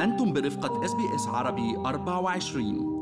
أنتم برفقة إس بي إس عربي 24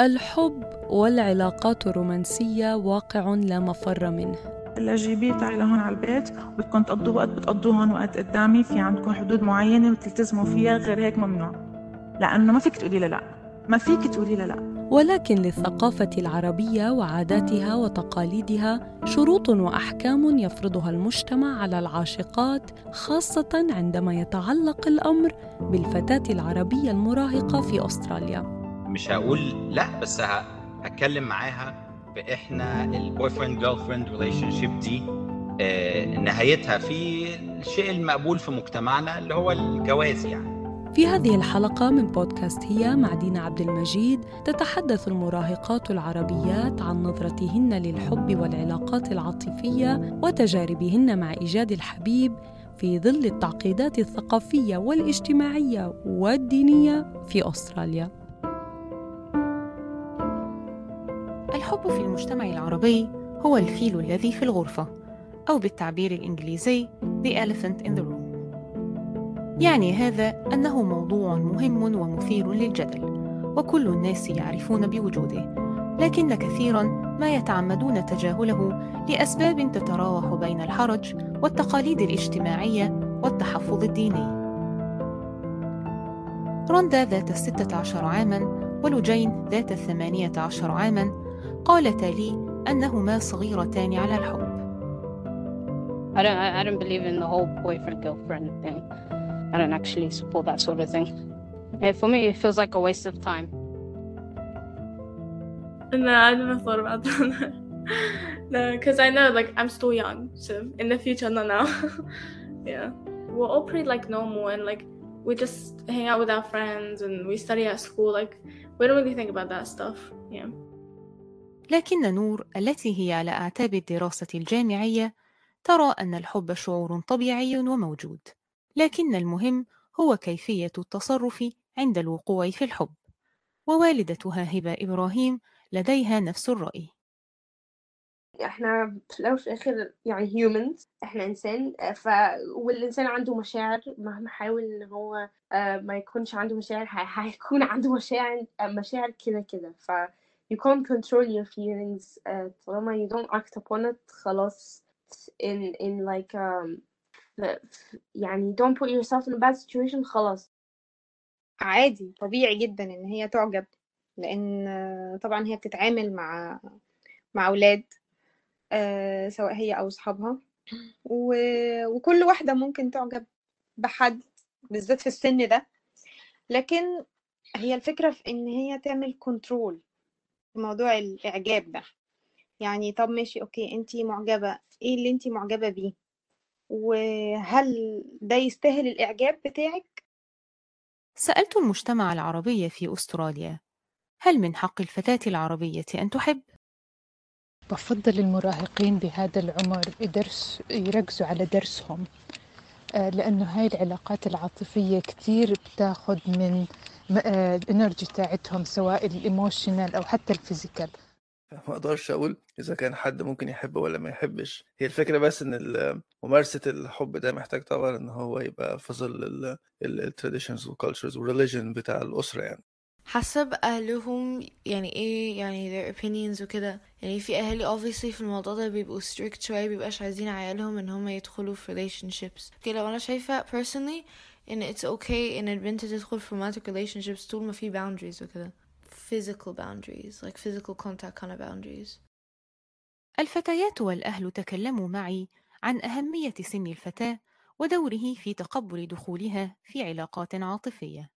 الحب والعلاقات الرومانسية واقع لا مفر منه. اللاجئين تعي لهون على البيت بدكم تقضوا وقت بتقضوه هون وقت قدامي في عندكم حدود معينة بتلتزموا فيها غير هيك ممنوع. لأنه ما فيك تقولي لا لا ما فيك تقولي لا لا. ولكن للثقافة العربية وعاداتها وتقاليدها شروط وأحكام يفرضها المجتمع على العاشقات خاصة عندما يتعلق الأمر بالفتاة العربية المراهقة في أستراليا. مش هقول لا بس هتكلم معاها باحنا ال boyfriend girlfriend relationship دي آه، نهايتها في الشيء المقبول في مجتمعنا اللي هو الجواز يعني. في هذه الحلقة من بودكاست هي مع دينا عبد المجيد تتحدث المراهقات العربيات عن نظرتهن للحب والعلاقات العاطفية وتجاربهن مع إيجاد الحبيب في ظل التعقيدات الثقافية والاجتماعية والدينية في أستراليا. الحب في المجتمع العربي هو الفيل الذي في الغرفة أو بالتعبير الإنجليزي The Elephant in the Room يعني هذا أنه موضوع مهم ومثير للجدل وكل الناس يعرفون بوجوده لكن كثيرا ما يتعمدون تجاهله لأسباب تتراوح بين الحرج والتقاليد الاجتماعية والتحفظ الديني رندا ذات الستة عشر عاماً ولجين ذات الثمانية عشر عاماً قالتا لي أنهما صغيرتان على الحب I don't I don't believe in the whole boyfriend girlfriend thing. I don't actually support that sort of thing. And for me, it feels like a waste of time. No, I never thought about that. no, because I know like I'm still young, so in the future, not now. yeah, we're all pretty like normal and like we just hang out with our friends and we study at school. Like we don't really think about that stuff. Yeah. لكن نور التي هي على أعتاب الدراسة الجامعية ترى أن الحب شعور طبيعي وموجود لكن المهم هو كيفية التصرف عند الوقوع في الحب. ووالدتها هبة إبراهيم لديها نفس الرأي. إحنا في الأول وفي الآخر يعني humans إحنا إنسان آه، ف والإنسان عنده مشاعر. مهما حاول إن هو آه، ما يكونش عنده مشاعر هيكون عنده مشاعر آه، مشاعر كده كده. ف you can't control your feelings طالما you don't act upon it خلاص in in like um, يعني don't put yourself in a bad situation خلاص. عادي طبيعي جدا إن هي تعجب لأن طبعا هي بتتعامل مع مع أولاد آه، سواء هي أو أصحابها. و... وكل واحدة ممكن تعجب بحد بالذات في السن ده. لكن هي الفكرة في إن هي تعمل control في موضوع الإعجاب ده. يعني طب ماشي okay أنتي معجبة إيه اللي أنتي معجبة بيه؟ وهل ده يستاهل الإعجاب بتاعك؟ سألت المجتمع العربي في أستراليا. هل من حق الفتاة العربية أن تحب؟ بفضل المراهقين بهذا العمر يدرس يركزوا على درسهم. آه، لأنه هاي العلاقات العاطفية كتير بتاخد من آه، ال energy تاعتهم سواء ال emotional أو حتى ال physical ما أقدرش أقول إذا كان حد ممكن يحب ولا ما يحبش. هي الفكرة بس إن ممارسة الحب ده محتاج طبعا إن هو يبقى في ظل ال traditions وال cultures وال religion بتاع الأسرة يعني. حسب أهلهم يعني إيه يعني their opinions وكده. يعني في أهالي obviously في الموضوع ده بيبقوا strict شوية بيبقاش عايزين عيالهم إن هما يدخلوا في relationships. okay لو أنا شايفة personally إن it's okay إن البنت تدخل في romantic relationships طول ما في boundaries وكده. Physical boundaries like physical contact kind of boundaries. الفتيات والأهل تكلموا معي عن أهمية سن الفتاة ودوره في تقبل دخولها في علاقات عاطفية.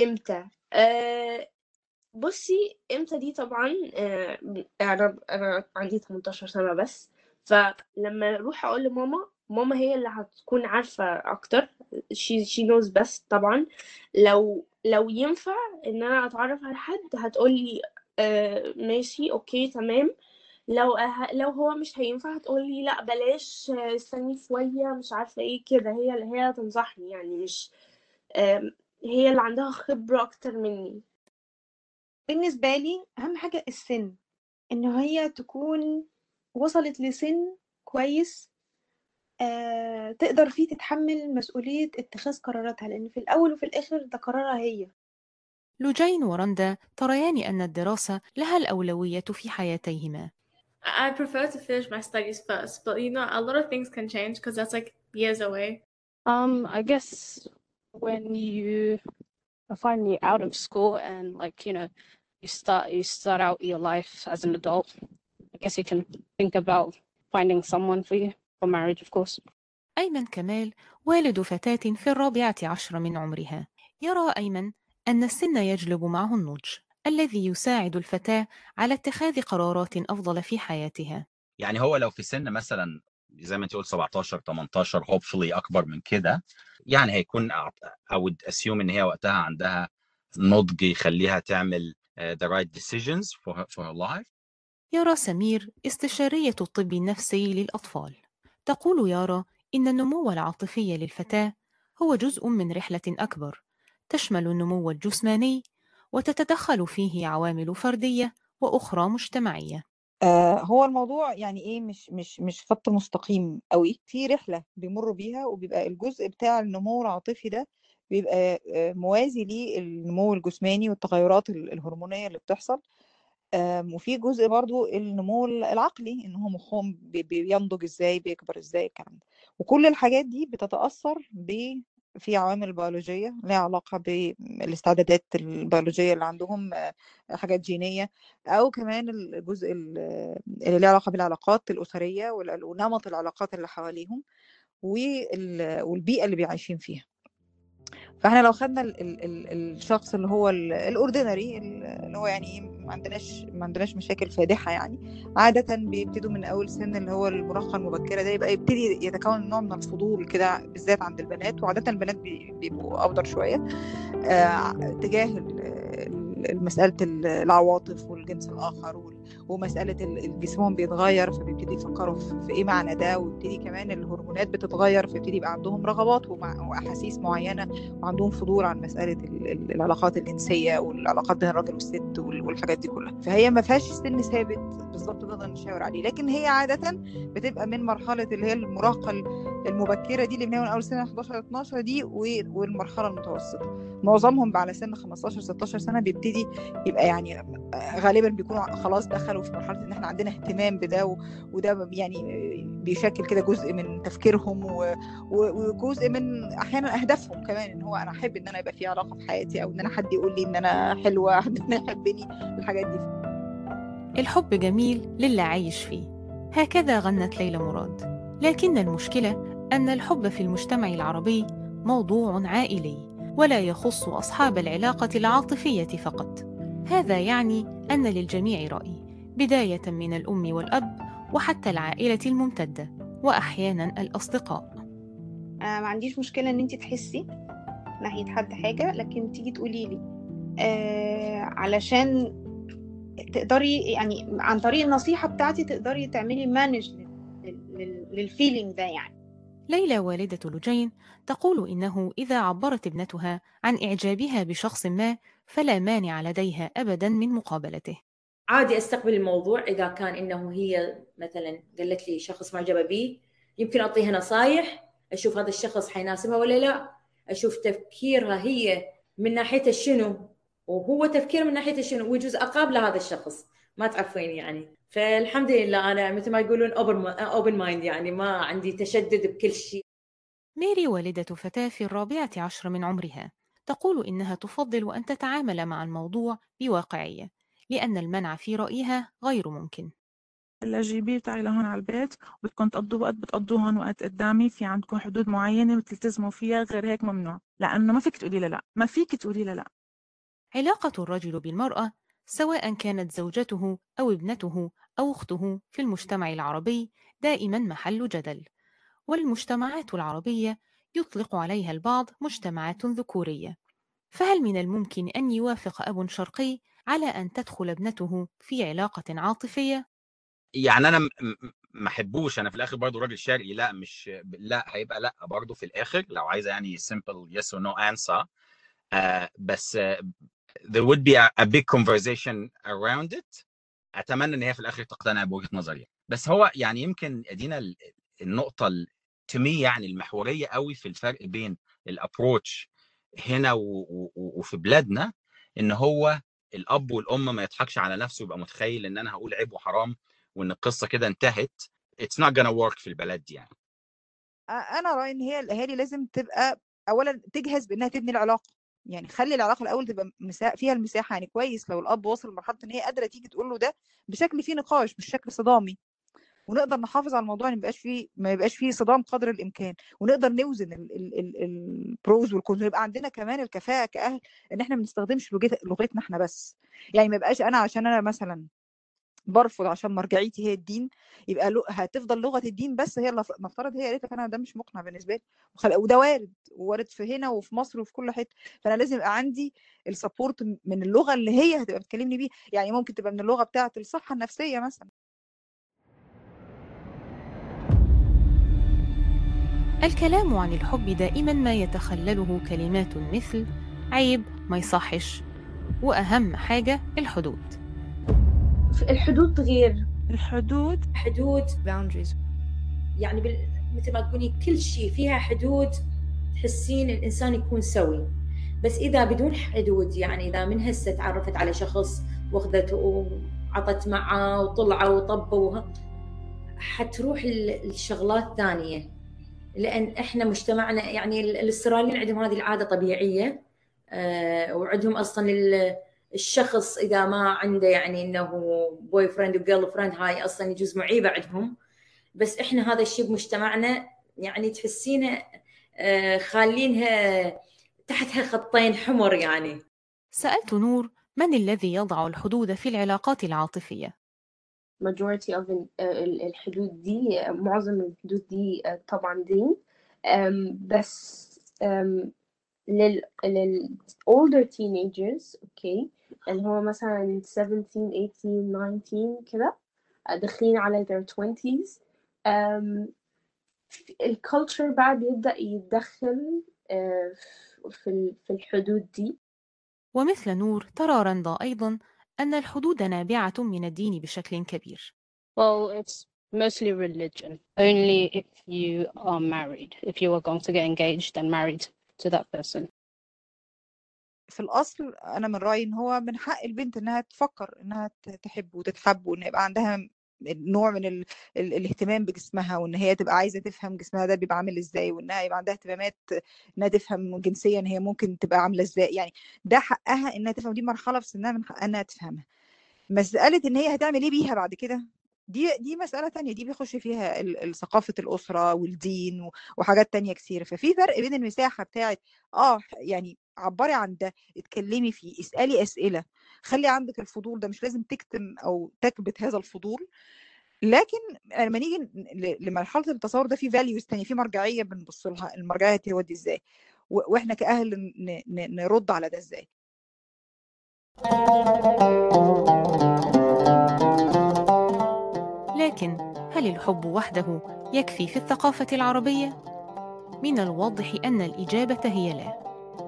إمتى؟ آه بصي إمتى دي طبعا آه أنا أنا عندي 18 سنة بس فلما أروح أقول لماما ماما هي اللي هتكون عارفة أكتر she, she knows best طبعا. لو لو ينفع إن أنا أتعرف على حد هتقولي آه ماشي أوكي تمام. لو أه... لو هو مش هينفع هتقولي لأ بلاش آه، استني شوية مش عارفة إيه كده. هي اللي هي تنصحني يعني مش آم، هي اللي عندها خبرة أكتر مني. بالنسبة لي أهم حاجة السن. إن هي تكون وصلت لسن كويس آه تقدر فيه تتحمل مسؤولية اتخاذ قراراتها لأن في الأول وفي الآخر ده قرارها هي لوجين ورندا تريان أن الدراسة لها الأولوية في حياتيهما I prefer to finish my studies first, but you know, a lot of things can change because that's like years away. Um, I guess when you are finally out of school and like you know, you start you start out your life as an adult. I guess you can think about finding someone for you for marriage, of course. أيمن كمال والد فتاة في الرابعة عشر من عمرها. يرى أيمن أن السن يجلب معه النضج الذي يساعد الفتاة على اتخاذ قرارات أفضل في حياتها. يعني هو لو في سن مثلا زي ما أنت قلت 17 18 hopefully أكبر من كده يعني هيكون I would assume إن هي وقتها عندها نضج يخليها تعمل uh, the right decisions for her, for her life. يارا سمير استشارية الطب النفسي للأطفال. تقول يارا إن النمو العاطفي للفتاة هو جزء من رحلة أكبر تشمل النمو الجسماني وتتدخل فيه عوامل فردية وأخرى مجتمعية. آه هو الموضوع يعني إيه مش مش مش خط مستقيم قوي في رحلة بيمروا بيها وبيبقى الجزء بتاع النمو العاطفي ده بيبقى آه، موازي للنمو الجسماني والتغيرات ال- الهرمونية اللي بتحصل. وفي جزء برضو النمو العقلي إن هو مخهم بي- بينضج إزاي بيكبر إزاي الكلام ده. وكل الحاجات دي بتتأثر ب في عوامل بيولوجية لها علاقة بالاستعدادات البيولوجية اللي عندهم آه، حاجات جينية. أو كمان الجزء ال- اللي له علاقة بالعلاقات الأسرية وال- ونمط العلاقات اللي حواليهم وال- والبيئة اللي بيعيشين فيها. فإحنا لو خدنا ال ال ال الشخص اللي هو الأوردينري اللي هو يعني ما عندناش ما عندناش مشاكل فادحة يعني. عادة بيبتدوا من أول سن اللي هو المراهقة المبكرة ده يبقى يبتدي يتكون نوع من الفضول كده بالذات عند البنات. وعادة البنات بي- بيبقوا افضل شوية. آه، تجاه ال- ال- مسألة ال- العواطف والجنس الآخر وال- ومسألة ال- ال- جسمهم بيتغير فبيبتدي يفكروا في إيه معنى ده ويبتدي كمان الهرمونات بتتغير فيبتدي يبقى عندهم رغبات وأحاسيس معينة وعندهم فضول عن مسألة ال- ال- العلاقات الجنسية والعلاقات بين الراجل والست وال- والحاجات دي كلها. فهي ما فيهاش سن ثابت بالظبط نقدر نشاور عليه. لكن هي عادة بتبقى من مرحلة اللي هي المراهقة المبكرة دي اللي من أول سنة 11 12 دي والمرحلة المتوسطة. معظمهم على سن 15 16 سنة بيبتدي يبقى يعني غالبا بيكونوا خلاص دخلوا في مرحلة إن إحنا عندنا اهتمام بده وده يعني بيشكل كده جزء من تفكيرهم وجزء من أحيانا أهدافهم كمان إن هو أنا أحب إن أنا يبقى في علاقة في حياتي أو إن أنا حد يقول لي إن أنا حلوة حد ان يحبني الحاجات دي. الحب جميل للي عايش فيه. هكذا غنت ليلى مراد. لكن المشكلة أن الحب في المجتمع العربي موضوع عائلي ولا يخص أصحاب العلاقة العاطفية فقط. هذا يعني أن للجميع رأي. بداية من الأم والأب وحتى العائلة الممتدة وأحيانا الأصدقاء. أنا ما عنديش مشكلة إن انت تحسي ناحية حد حاجة لكن تيجي تقولي لي آه علشان تقدري يعني عن طريق النصيحة بتاعتي تقدري تعملي manage لل feeling ده يعني. ليلى والدة لجين تقول إنه إذا عبرت ابنتها عن إعجابها بشخص ما فلا مانع لديها أبدا من مقابلته. عادي أستقبل الموضوع إذا كان إنه هي مثلا قالت لي شخص معجبة بيه يمكن أعطيها نصايح أشوف هذا الشخص حيناسبها ولا لا أشوف تفكيرها هي من ناحيته شنو وهو تفكير من ناحيته شنو ويجوز اقابله هذا الشخص. ما تعرفين يعني. فالحمد لله أنا مثل ما يقولون open mind يعني ما عندي تشدد بكل شيء. ميري والدة فتاة في الرابعة عشر من عمرها تقول إنها تفضل أن تتعامل مع الموضوع بواقعية. لأن المنع في رأيها غير ممكن. هلا جيبيه وتعي لهون على البيت وبدكم تقضوا وقت بتقضوه هون وقت قدامي في عندكم حدود معينة بتلتزموا فيها غير هيك ممنوع. لأنه ما فيك تقولي له لا ما فيك تقولي لا. علاقة الرجل بالمرأة سواء كانت زوجته أو ابنته أو أخته في المجتمع العربي دائما محل جدل. والمجتمعات العربية يطلق عليها البعض مجتمعات ذكورية. فهل من الممكن أن يوافق أب شرقي على أن تدخل ابنته في علاقة عاطفية؟ يعني م- ما أحبوش أنا في الآخر برضو راجل شرقي لأ مش لأ هيبقى لأ برضو في الآخر لو عايزة يعني simple yes or no answer. uh, بس there would be a, a big conversation around it. أتمنى إن هي في الآخر تقتنع بوجهة نظري. بس هو يعني يمكن أدينا ال- النقطة تمي يعني المحورية قوي في الفرق بين ال approach هنا و- و- وفي بلادنا إن هو الأب والأم ما يضحكش على نفسه ويبقى متخيل إن أنا هقول عيب وحرام وإن القصة كده انتهت it's not gonna work في البلد دي يعني. أنا رأيي إن هي الاهالي لازم تبقى اولا تجهز بإنها تبني العلاقة يعني خلي العلاقة الأول تبقى مسا... فيها المساحة يعني كويس لو الأب وصل لمرحلة إن هي قادرة تيجي تقول له ده بشكل فيه نقاش مش شكل صدامي. ونقدر نحافظ على الموضوع ما يبقاش فيه ما يبقاش فيه صدام قدر الإمكان. ونقدر نوزن البروز والكونز ويبقى عندنا كمان الكفاءة كأهل إن إحنا ما بنستخدمش لغت- لغتنا إحنا بس. يعني ما يبقاش أنا عشان أنا مثلا برفض عشان مرجعيتي هي الدين يبقى هتفضل لغة الدين بس هي اللي نفترض هي قالت لك أنا ده مش مقنع بالنسبة لي. وده وارد وارد في هنا وفي مصر وفي كل حتة. فأنا لازم يبقى عندي السبورت من اللغة اللي هي هتبقى بتكلمني بيها. يعني ممكن تبقى من اللغة بتاعة الصحة النفسية مثلا. الكلام عن الحب دائما ما يتخلله كلمات مثل عيب ما يصحش. وأهم حاجة الحدود. الحدود غير. الحدود. حدود. Boundaries. يعني بال... مثل ما تقولي كل شيء فيها حدود تحسين الإنسان يكون سوي. بس إذا بدون حدود يعني إذا من هسه تعرفت على شخص واخذته وعطت معه وطلعوا وطبوا حتروح ال- الشغلات ثانية. لأن إحنا مجتمعنا يعني ال- الاستراليين عندهم هذه العادة طبيعية آه، وعندهم أصلا ال- الشخص إذا ما عنده يعني إنه boyfriend و girlfriend هاي أصلا يجوز معيبه عندهم بس إحنا هذا الشيء بمجتمعنا يعني تحسينه آه، خالينها تحتها خطين حمر يعني. سألت نور من الذي يضع الحدود في العلاقات العاطفية؟ Majority of ال- ال- الحدود دي معظم الحدود دي آه، طبعا دين. بس لل لل older teenagers أوكي اللي هو مثلا 17 18 19 كده آه، داخلين على their 20s أم، الكالتشر بقى بيبدأ يتدخل آه، ال- في الحدود دي. ومثل نور ترى رندا أيضا أن الحدود نابعة من الدين بشكل كبير Well, it's mostly religion. Only if you are married, if you are going to get engaged and married to that person. في الأصل أنا من رأيي إن هو من حق البنت إنها تفكر إنها ت- تحب وتتحب وان يبقى عندها نوع من ال... ال... الاهتمام بجسمها وإن هي تبقى عايزة تفهم جسمها ده بيبقى عامل إزاي وإنها يبقى عندها اهتمامات إنها تفهم جنسيا هي ممكن تبقى عاملة إزاي. يعني ده حقها إنها تفهم دي مرحلة في سنها من حقها إنها تفهمها. مسألة إن هي هتعمل إيه بيها بعد كده؟ دي دي مسألة تانية دي بيخش فيها ال- ال- ثقافة الأسرة والدين وحاجات تانية كتير. ففي فرق بين المساحة بتاعت آه يعني عبري عن ده اتكلمي فيه اسألي أسئلة. خلي عندك الفضول ده مش لازم تكتم أو تكبت هذا الفضول. لكن لما نيجي ل- لمرحلة التصور ده في فاليوز تانية في مرجعية بنبص لها المرجعية تودي إزاي؟ وإحنا ن- نرد على ده إزاي؟ لكن هل الحب وحده يكفي في الثقافة العربية؟ من الواضح أن الإجابة هي لا.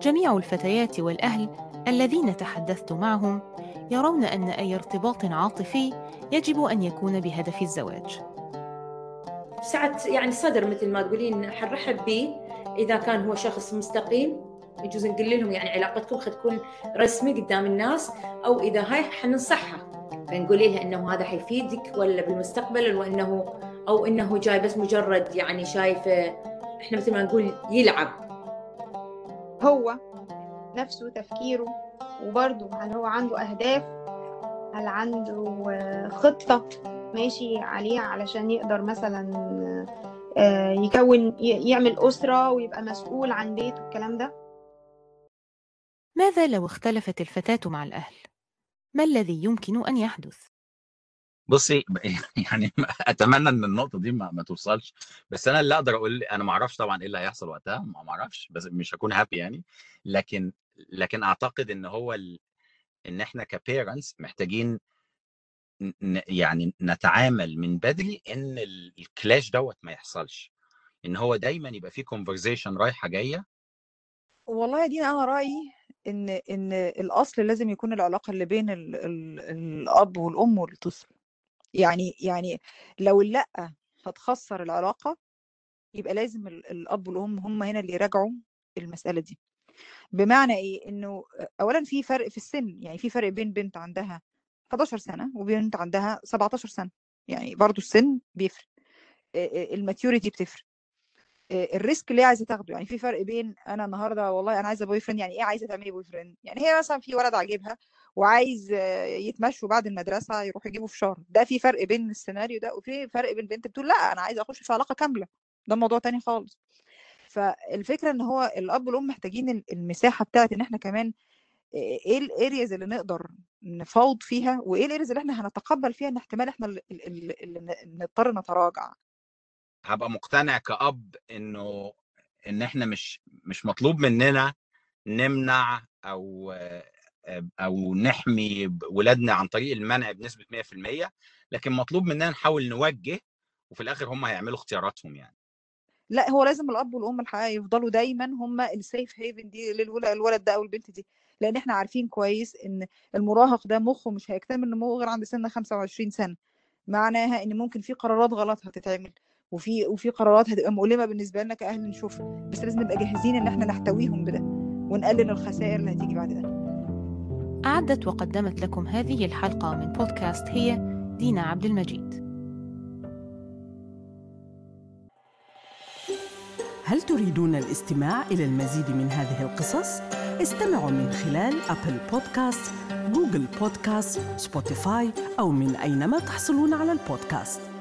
جميع الفتيات والأهل الذين تحدثت معهم يرون أن أي ارتباط عاطفي يجب أن يكون بهدف الزواج. ساعات يعني صدر مثل ما تقولين حنرحب به إذا كان هو شخص مستقيم يجوز نقول لهم يعني علاقتكم خد تكون رسمي قدام الناس أو إذا هاي حننصحها فنقول لها إنه هذا حيفيدك ولا بالمستقبل وإنه أو إنه جاي بس مجرد يعني شايفه إحنا مثل ما نقول يلعب. هو نفسه تفكيره وبرضه هل هو عنده أهداف؟ هل عنده آه، خطة ماشي عليها علشان يقدر مثلا آه، يكون يعمل أسرة ويبقى مسؤول عن بيت والكلام ده؟ ماذا لو اختلفت الفتاة مع الأهل؟ ما الذي يمكن أن يحدث؟ بصي يعني أتمنى إن النقطة دي ما, ما توصلش بس أنا اللي أقدر أقول أنا ما أعرفش طبعا إيه اللي هيحصل وقتها ما أعرفش بس مش هكون happy يعني لكن لكن أعتقد إن هو ال... إن إحنا ك parents محتاجين ن- يعني نتعامل من بدري إن ال- ال clash دوت ما يحصلش إن هو دايما يبقى في conversation رايحة جاية والله يا دينا أنا رأيي إن إن الأصل لازم يكون العلاقة اللي بين ال ال الأب والأم والطفل. يعني يعني لو اللا هتخسر العلاقة يبقى لازم ال- الأب والأم هم هنا اللي يراجعوا المسألة دي. بمعنى إيه؟ إنه اولا في فرق في السن يعني في فرق بين بنت عندها 11 سنة وبنت عندها 17 سنة. يعني برضو السن بيفرق. ال maturity بتفرق. ال risk اللي هي عايزة تاخده. يعني في فرق بين أنا النهارده والله أنا عايزة boyfriend يعني إيه عايزة تعملي boyfriend يعني هي مثلا في ولد عاجبها وعايز آه، يتمشوا بعد المدرسة يروحوا يجيبوا فشار ده في فرق بين السيناريو ده وفي فرق بين بنت بتقول لأ أنا عايزة أخش في علاقة كاملة. ده موضوع تاني خالص. فالفكرة إن هو الأب والأم محتاجين ال- المساحة بتاعت إن إحنا كمان إيه ال areas اللي نقدر نفاوض فيها وإيه ال areas اللي إحنا هنتقبل فيها إن احتمال إحنا اللي, نضطر نتراجع. هبقى مقتنع كأب إنه إن إحنا مش مش مطلوب مننا نمنع أو أو نحمي ولادنا عن طريق المنع بنسبة 100% لكن مطلوب مننا نحاول نوجه وفي الآخر هم هيعملوا اختياراتهم يعني. لا هو لازم الأب والأم الحقيقة يفضلوا دايما هم السيف هيفن دي للولد ده أو البنت دي لأن إحنا عارفين كويس إن المراهق ده مخه مش هيكتمل نموه غير عند سن 25 سنة معناها إن ممكن في قرارات غلط هتتعمل. وفي وفي قرارات هتبقى مؤلمة بالنسبة لنا كأهل نشوفها بس لازم نبقى جاهزين إن إحنا نحتويهم بده ونقلل الخسائر اللي هتيجي بعد ده. أعدت وقدمت لكم هذه الحلقة من بودكاست هي دينا عبد المجيد. هل تريدون الاستماع إلى المزيد من هذه القصص؟ استمعوا من خلال Apple Podcast، Google Podcast، Spotify أو من أينما تحصلون على البودكاست.